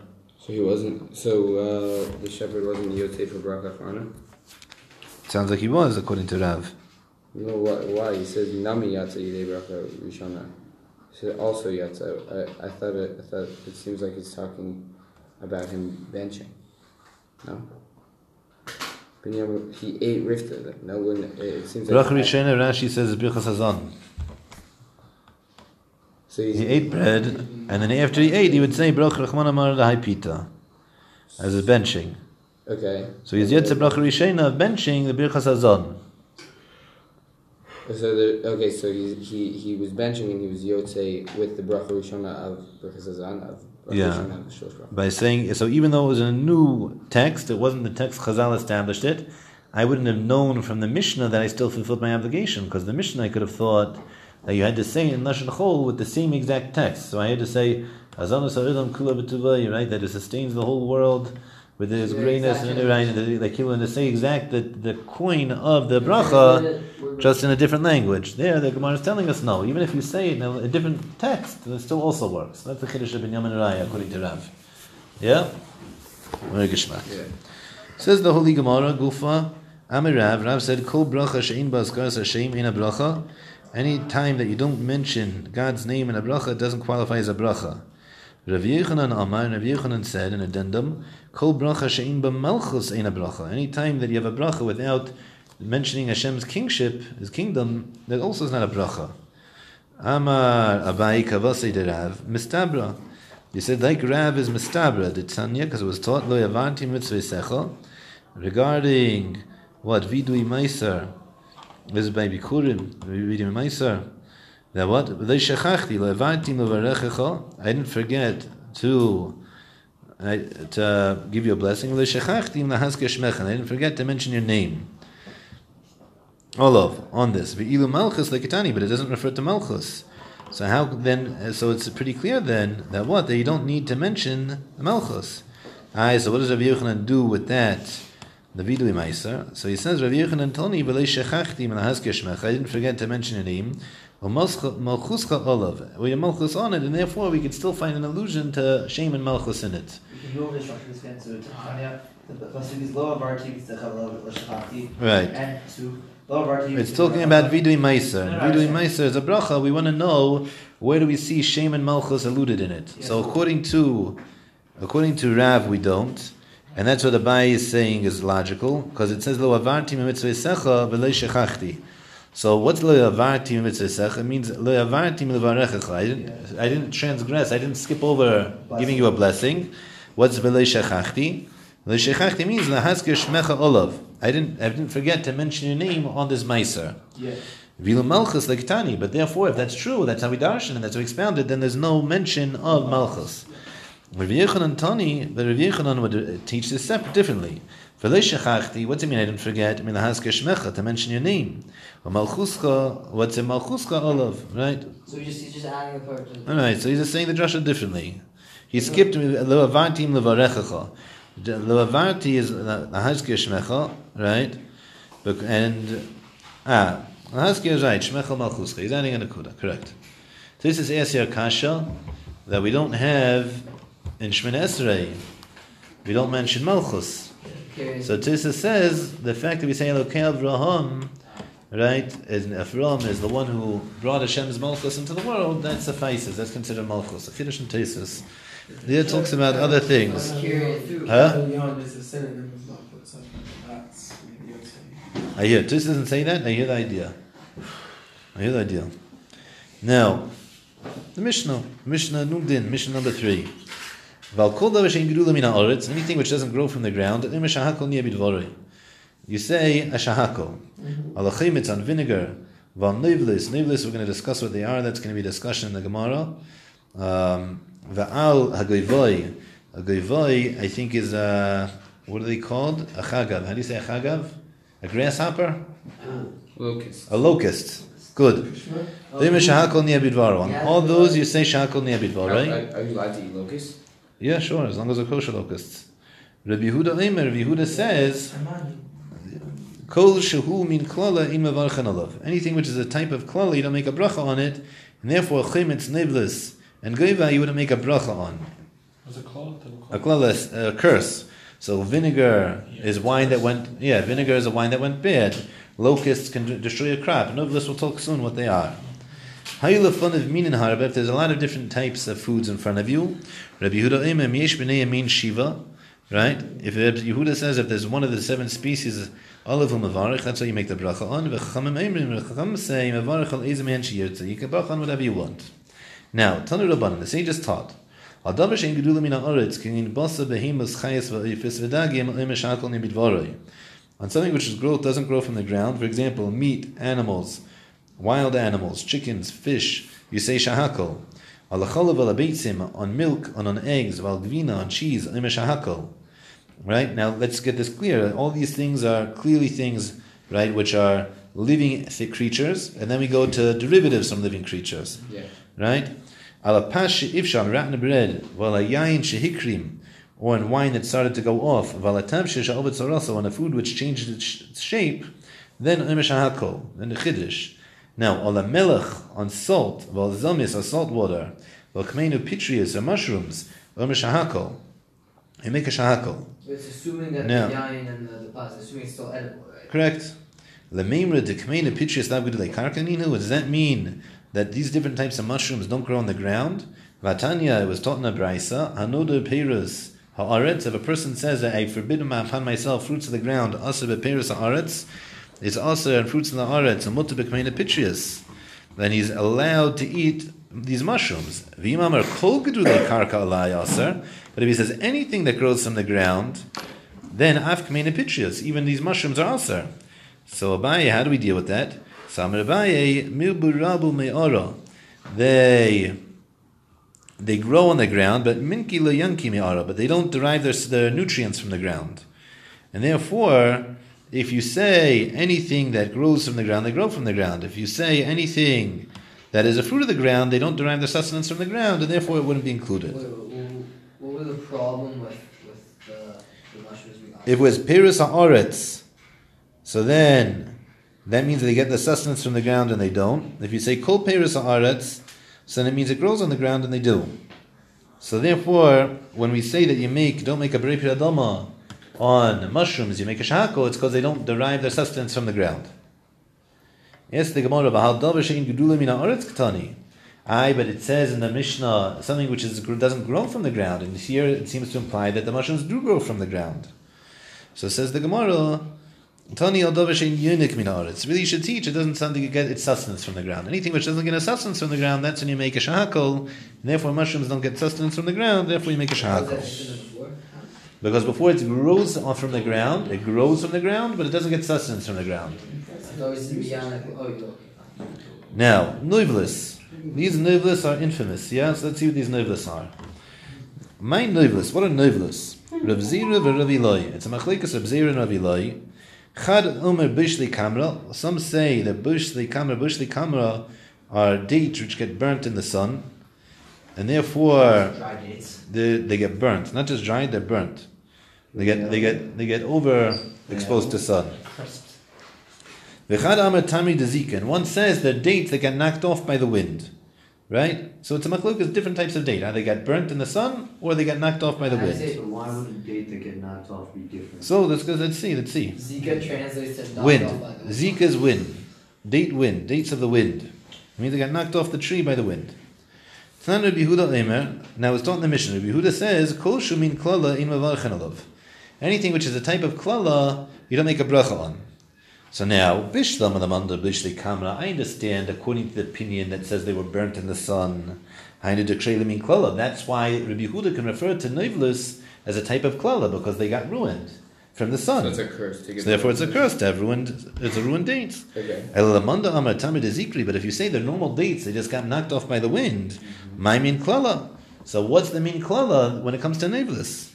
So he wasn't. So uh, the shepherd wasn't Yotzei for Bracha Farna. Sounds like he was, according to Rav. No, why? why? He says Nami Yatsa Yidei Bracha Rishona. He said also Yatsa. I, I thought it. I thought it seems like he's talking about him benching. No? Binyamin, he ate rifta. No one. It seems like. Rashi says Birchas Hazan. So He ate bread, and then after he ate, he would say Bracha Rachman Amar Pita, as a benching. okay. So he's yet to Bracha Rishena of benching the Birchas Hazan. So the, okay, so he, he he was benching and he was Yotzei with the bracha rishona of Bracha Zazan of Yeah. of the Shlosh Bracha. by saying so even though it was a new text it wasn't the text Chazal established it I wouldn't have known from the Mishnah that I still fulfilled my obligation because the Mishnah I could have thought that you had to say in Lashon Chol with the same exact text so I had to say Azanu Saridam Kula B'Tuvah right that it sustains the whole world with its Yeah, greatness and exactly. right and the- you want to say exact the, the coin of the bracha just in a different language. There, the Gemara is telling us no. Even if you say it in a, a different text, it still also works. That's the Kiddush of Binyamin Raya, according to Rav. Yeah? Very geschmack. Yeah. Says the Holy Gemara, Gufa, Amir Rav, Rav said, Kol bracha she'in ba'azkaras Hashem in a bracha. Any time that you don't mention God's name in a bracha, doesn't qualify as a bracha. Rav Yechanan Amar, Rav Yechanan said in addendum, Kol bracha she'in ba'malchus in a bracha. Any time that you have a bracha without mentioning Hashem's kingship, His kingdom, that also is not a bracha. Amar Abai Kavasi Rav, Mistabra. You said like Rav is Mistabra, the Tanya, because it was taught Lo Yavanti Mitzvah Secha, regarding what Vidui Meiser is by Bikurim, Vidui Meiser. That what? Lo Shechachti, Mevarechecha. I didn't forget to I, to give you a blessing. Lo Shechachti Lahaske Shmechan. I didn't forget to mention your name. Olav on this. Ve'ilu malchus lekitani, but it doesn't refer to malchus. So how then? So it's pretty clear then that what that you don't need to mention malchus. Aye, so what does Rabbi Yochanan do with that? The vidui meiser. So he says Rabbi Yochanan told me v'lei shechachti menahaske shmecha. I didn't forget to mention your name. Malchuscha olav. We have malchus on it, and therefore we could still find an allusion to shame and malchus in it. You can go this structure this again. So Tanya, the pasuk is lower varti mitzachah lo l'shachati. Right. And to lower varti. It's talking about vidui meiser. Vidui meiser is a bracha. We want to know where do we see shame and malchus alluded in it. So according to according to Rav, we don't, and that's what Abai is saying is logical because it says lo avarti mitzvah shechachti. So what's lo avarti mitzvah? It means lo avarti mivarechecha. I didn't I didn't transgress. I didn't skip over giving you a blessing. What's v'lo shechachti? V'lo shechachti means lahasker shmecha olav. I didn't I didn't forget to mention your name on this meiser. Yeah. Vilu Malchus like but therefore, if that's true, that's how we darshan and that's how we expounded, then there's no mention of Malchus. Rav Yechanan Tani, the Rav Yechanan would uh, teach this separate differently. V'lei shechachti, what's it mean I didn't forget? I mean, shmecha, to mention your name. Malchuscha, what's it Malchuscha olav, right? So he's just, he's just adding a part to Alright, so he's just saying the drasha differently. He skipped lo avantim levarechecha. Lo avanti is lahaske shmecha, right? And, ah, lahaske is right, shmecha malchuscha. He's adding an akuda, correct. So This is Esir Kasha that we don't have in Shemini Esrei. We don't mention Malchus. curious. So Tisa says the fact that we say Elokei Avraham, right, is Avraham is the one who brought Hashem's Malchus into the world. That suffices. That's considered Malchus. The Kiddush and Tesis. There talks about other things. I'm curious through. Huh? Elyon is a synonym of Malchus. So that's maybe you're saying. I hear. Tus doesn't say that. I hear the idea. I hear the idea. Now, the Mishnah, Mishnah Nugdin, Mishnah number three. Anything which doesn't grow from the ground, im shahakol niya bidvorei. You say a shahakol. Alachim, it's on vinegar. Val nivlis, nivlis, we're going to discuss what they are. That's going to be discussion in the Gemara. Um, Va'al hagoivoi. A I think, is a, what are they called? A chagav. How do you say a chagav? A grasshopper? Locust. A locust. Good. Them is shahakol niya bidvaro. On all those you say shahakol niya Are, are, are you allowed to eat locusts? Yeah, sure, as long as they're kosher locusts. Rabbi Yehuda Eimer, Rabbi Yehuda says, Kol shehu min klala alav. Anything which is a type of klala, you don't make a bracha on it, and therefore chimetz neblis and goiva you wouldn't make a bracha on. What's it called? A klala is a curse. So vinegar is wine that went, yeah, vinegar is a wine that went bad. Locusts can destroy a crop. Noblis will talk soon what they are. If there's a lot of different types of foods in front of you, Rabbi Yehuda yamin shiva, right? If Yehuda says if there's one of the seven species, all of them mavarich, that's how you make the bracha on. You can bracha on whatever you want. Now, Tanu Rabbanan, the sages taught. On something which is growth doesn't grow from the ground, for example, meat, animals, wild animals, chickens, fish, you say alabeitzim, on milk, and on eggs, valgvina, on cheese, emer shahakol. Right? Now let's get this clear. All these things are clearly things, right, which are living creatures, and then we go to derivatives from living creatures. Yeah. Right? Alapash ifsham ratna bread, valayayin shehikrim, or in wine that started to go off, valatam sheshaovet sarasa, on a food which changed its its shape, then imeshahakol, then the chiddush. Now, ala melech on salt, val zamis or salt water, val kmeinu pitrius or mushrooms, imeshahakol. You make a shahakol. It's assuming that No. the yayin and the, the pasta, assuming it's still edible, right? Correct. Lememra de kmeinu pitrius lavgudule karkaninu. What does that mean? That these different types of mushrooms don't grow on the ground? Vatanya, it was taught in a brisa, hanoda perus haaretz. If a person says that I forbid upon myself fruits of the ground, asa beperus haaretz, it's also in fruits in the haaretz, and mutter bekmeinu pitrius. Then he's allowed to eat these mushrooms. V'imamar kol gedule karka alai aser. But if he says anything that grows from the ground, then af pitrius. Even these mushrooms are aser. So Abaye, how do we deal with that? Samar Abaye, milburabu me'ara. They they grow on the ground, but minki yanki me'ara, but they don't derive their, their nutrients from the ground. And therefore, if you say anything that grows from the ground, they grow from the ground. If you say anything that is a fruit of the ground, they don't derive their sustenance from the ground, and therefore it wouldn't be included. What, what, was the problem with, with the, the mushrooms we got? If it was Pirus Haaretz, so then that means they get the sustenance from the ground and they don't. If you say Kol Pirus Haaretz, so then it means it grows on the ground and they do. So therefore, when we say that you make, don't make a Beri Adama on mushrooms, you make a Shahako, it's because they don't derive their sustenance from the ground. Yes, the Gemara, Aye, but it says in the Mishnah something which is, doesn't grow from the ground, and here it seems to imply that the mushrooms do grow from the ground. So says the Gemara, Tani. Really, you should teach. It doesn't like you get its sustenance from the ground. Anything which doesn't get a sustenance from the ground, that's when you make a shahakol. Therefore, mushrooms don't get sustenance from the ground. Therefore, you make a shahakol. Because before it grows from the ground, it grows from the ground, but it doesn't get sustenance from the ground. So it's in the yayin, you okay. Now, noivlis. These noivlis are infamous. Yeah, so let's see what these noivlis are. My noivlis. What are noivlis? Rav Zira v'Rav Eloi. It's a machlikas Rav Zira and Rav Eloi. Chad Omer Bishli Kamra. Some say that Bishli Kamra, Bishli Kamra are dates which get burnt in the sun, and therefore they, they get burnt. Not just dried, they're burnt. They get they get they get over exposed to sun. Crisp. V'chad Amar Tami Dezika. And one says they're dates that get knocked off by the wind. Right? So it's a machlokas, different types of date. Either they got burnt in the sun or they got knocked off by the I wind. say So why would a date that get knocked off be different? So let's go, let's see, let's see. Zika translates to knocked Wind. off by the wind. Zika's wind. Date wind. Dates of the wind. I mean, they got knocked off the tree by the wind. Tnan Rabbi Yehuda Now it's taught in the Mishnah. Rabbi Yehuda says, Kol shumin klala in mavarchen alav. Anything which is a type of klala, you don't make a bracha on. So now, Bishlam and Amanda Bishli Kamra, I understand according to the opinion that says they were burnt in the sun. Hainu dekrelim in klala. That's why Rabbi Yehuda can refer to Nivlus as a type of klala because they got ruined from the sun. So it's a curse. To So therefore, it's a curse to have ruined. It's a ruined date. Okay. Amar tamid zikri. But if you say they're normal dates, they just got knocked off by the wind. Mm-hmm. My mean klala. So what's the mean klala when it comes to naveless?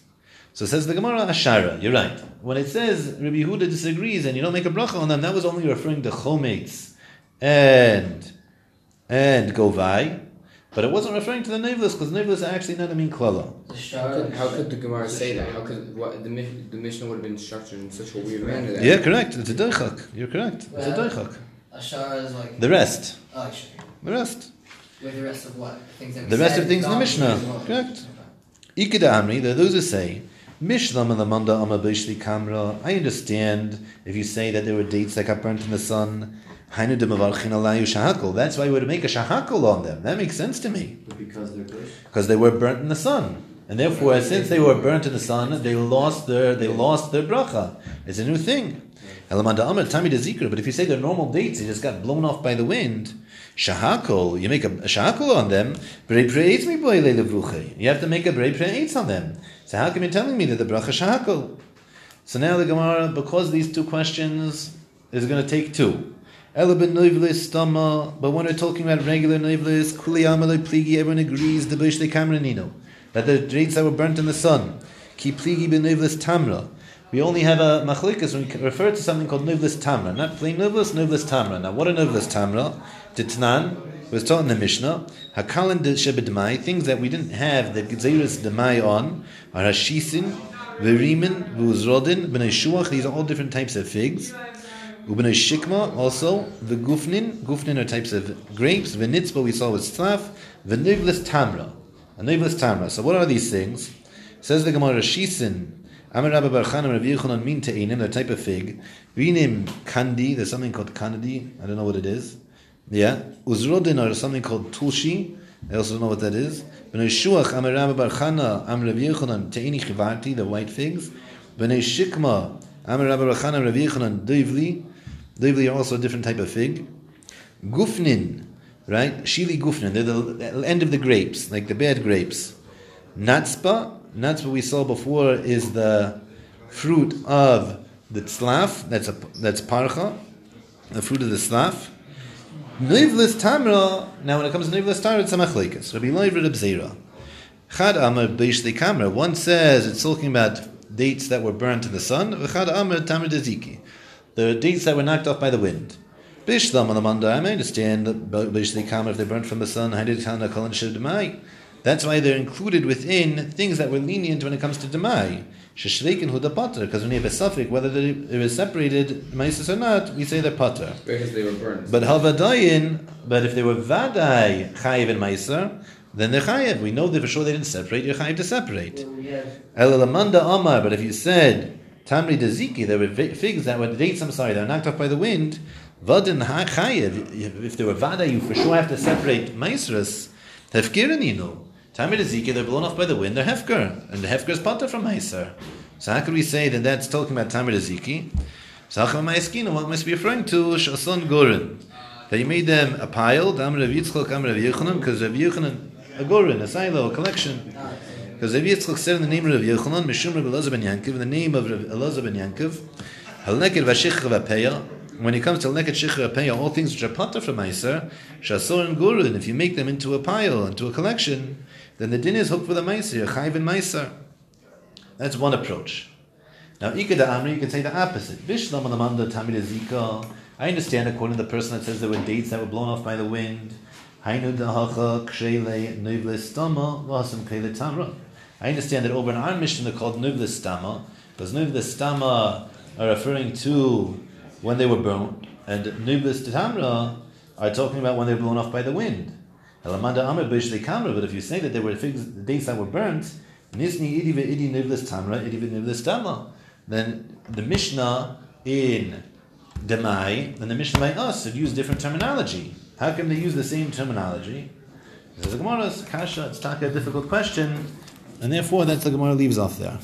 So says the Gemara Ashara. You're right. When it says Rabbi Yehuda disagrees and you don't make a bracha on them, that was only referring to chometz and and govai. But it wasn't referring to the naveless because naveless are actually not a mean klala. How could, how could the Gemara say that? How could what, the Mi- the Mishnah would have been structured in such a weird manner? That Yeah, correct. It's a doichak. You're correct. It's a doichak. Ashara is like. The rest. Oh, actually. The rest. With the rest of what? Things that The rest said of things in the Mishnah. Correct. Ikeda Amri, there are those who say, Mishlam and the Manda Amma Bishli Kamra. I understand if you say that there were dates that got burnt in the sun. Hainu de Mavarchin Alayu Shahakol. That's why you would make a Shahakol on them. That makes sense to me. But because they're good? Because they were burnt in the sun. And therefore, since they were burnt in the sun, they lost their they lost their bracha. It's a new thing. Elamanda Amr Tami de Zikr. But if you say they're normal dates, they just got blown off by the wind. Shahakol, you make a, a shahakol on them. Brei pre'etz mi boi le'levruche. You have to make a brei pre'etz on them. So how come you're telling me that the bracha shahakol? So now the Gemara, because these two questions is going to take two. But when we're talking about regular noivlis, kuli amalei pligi, everyone agrees the bish de kamranino that the dates that were burnt in the sun, ki pligi tamra. We only have a machlikas when we refer to something called noivlis tamra, not plain noivlis, noivlis tamra. Now, what are noivlis tamra? Was taught in the Mishnah. Hakalan shebedmai, things that we didn't have the gezeirus demai on, are hashisin, verimin, vuzrodin, b'nei shuach. These are all different types of figs. Ubnei shikma also the gufnin. Gufnin are types of grapes. V'nitzba we saw was tzaf. V'nivlis tamra. A tamra. So what are these things? Says the Gemara Shisin. Amar Rabbi Bar Chanan Rabbi Yechonon min te'inim, the type of fig. Vinim kandi, there's something called kandi, I don't know what it is. Yeah. Uzrodin are something called tulshi, I also don't know what that is. B'nei shuach, Amar Rabbi Bar Chana, Amar Rabbi Yechonon, te'ini chivarti, the white figs. B'nei shikma, Amar Rabbi Bar Chanan Rabbi Yechonon, doivli. Doivli are also a different type of fig. Gufnin, right? Shili gufnin, they're the end of the grapes, like the bad grapes. Natspa, natspa we saw before is the fruit of the tzlaf, that's a that's parcha, the fruit of the tzlaf. Nivlis tamra, now when it comes to nivlis tamra, it's a machlikas. Rabbi Loiv Reb Zera. Chad Amr Beish the Kamra. One says it's talking about dates that were burnt in the sun. V'chad Amr Tamr Deziki. The dates that were knocked off by the wind. Bishlam on the Manda, I understand that Beish the Kamra, if they burnt from the sun, Kalan Shir That's why they're included within things that were lenient when it comes to Demai. Sheshveikin Huda Pater, because when you have a suffix, whether they- it was separated, Maisis or not, we say they're Pater. because they were burned. But Havadayin, but if they were Vadai Chayiv and Maiser, then they're Chayiv. We know that for sure they didn't separate, you're Chayiv to separate. Well, we have Elalamanda Amar, but if you said Tamri Daziki, there were figs that were dates, I'm sorry, they were knocked off by the wind, Vadin Ha- Chayiv, if they were Vada, you for sure have to separate Maisras, Hefkirin, you know. Tamri Daziki, they're blown off by the wind, they're Hefker, and the Hefker is Potter from Maiser. So how could we say that that's talking about Tamri Daziki? So how come Maiskina, what must be referring to Shason Gorin? That you made them a pile, Dam Rav Yitzchok, Am Rav Yechonon, because Rav Yechonon, a Gorin, a silo, a collection. Because Rav Yitzchok said in the name of Rav Yechonon, Mishum Rav Elazar ben Yankov, in the name of Rav Elazar ben Yankov, Halneked v'ashich v'apeya, when it comes to Halneked shich v'apeya, all things which are potter from Meiser, Shasor and if you make them into a pile, into a collection, then the din is hooked with a Meiser, Chayv and Meiser. That's one approach. Now, Ika da Amri, you can say the opposite. Vishlam Alamanda Tamid Zika. I understand according to the person that says there were dates that were blown off by the wind. Hainu dahacha kshele nuvlis stama vasam kele tamra. I understand that over in our Mishnah they're called nuvlis stama, because nuvlis stama are referring to when they were burnt, and nuvlis tamra are talking about when they were blown off by the wind. Elamanda Amr Bishli Kamra, but if you say that there were figs, dates that were burnt, Nisni Idi Idi Nivlis Tamra, Idi Nivlis Tamla, then the Mishnah in Demai and the Mishnah by us have used different terminology. How come they use the same terminology? Says the Gemara, Kasha, it's taka a difficult question, and therefore that's the Gemara leaves off there.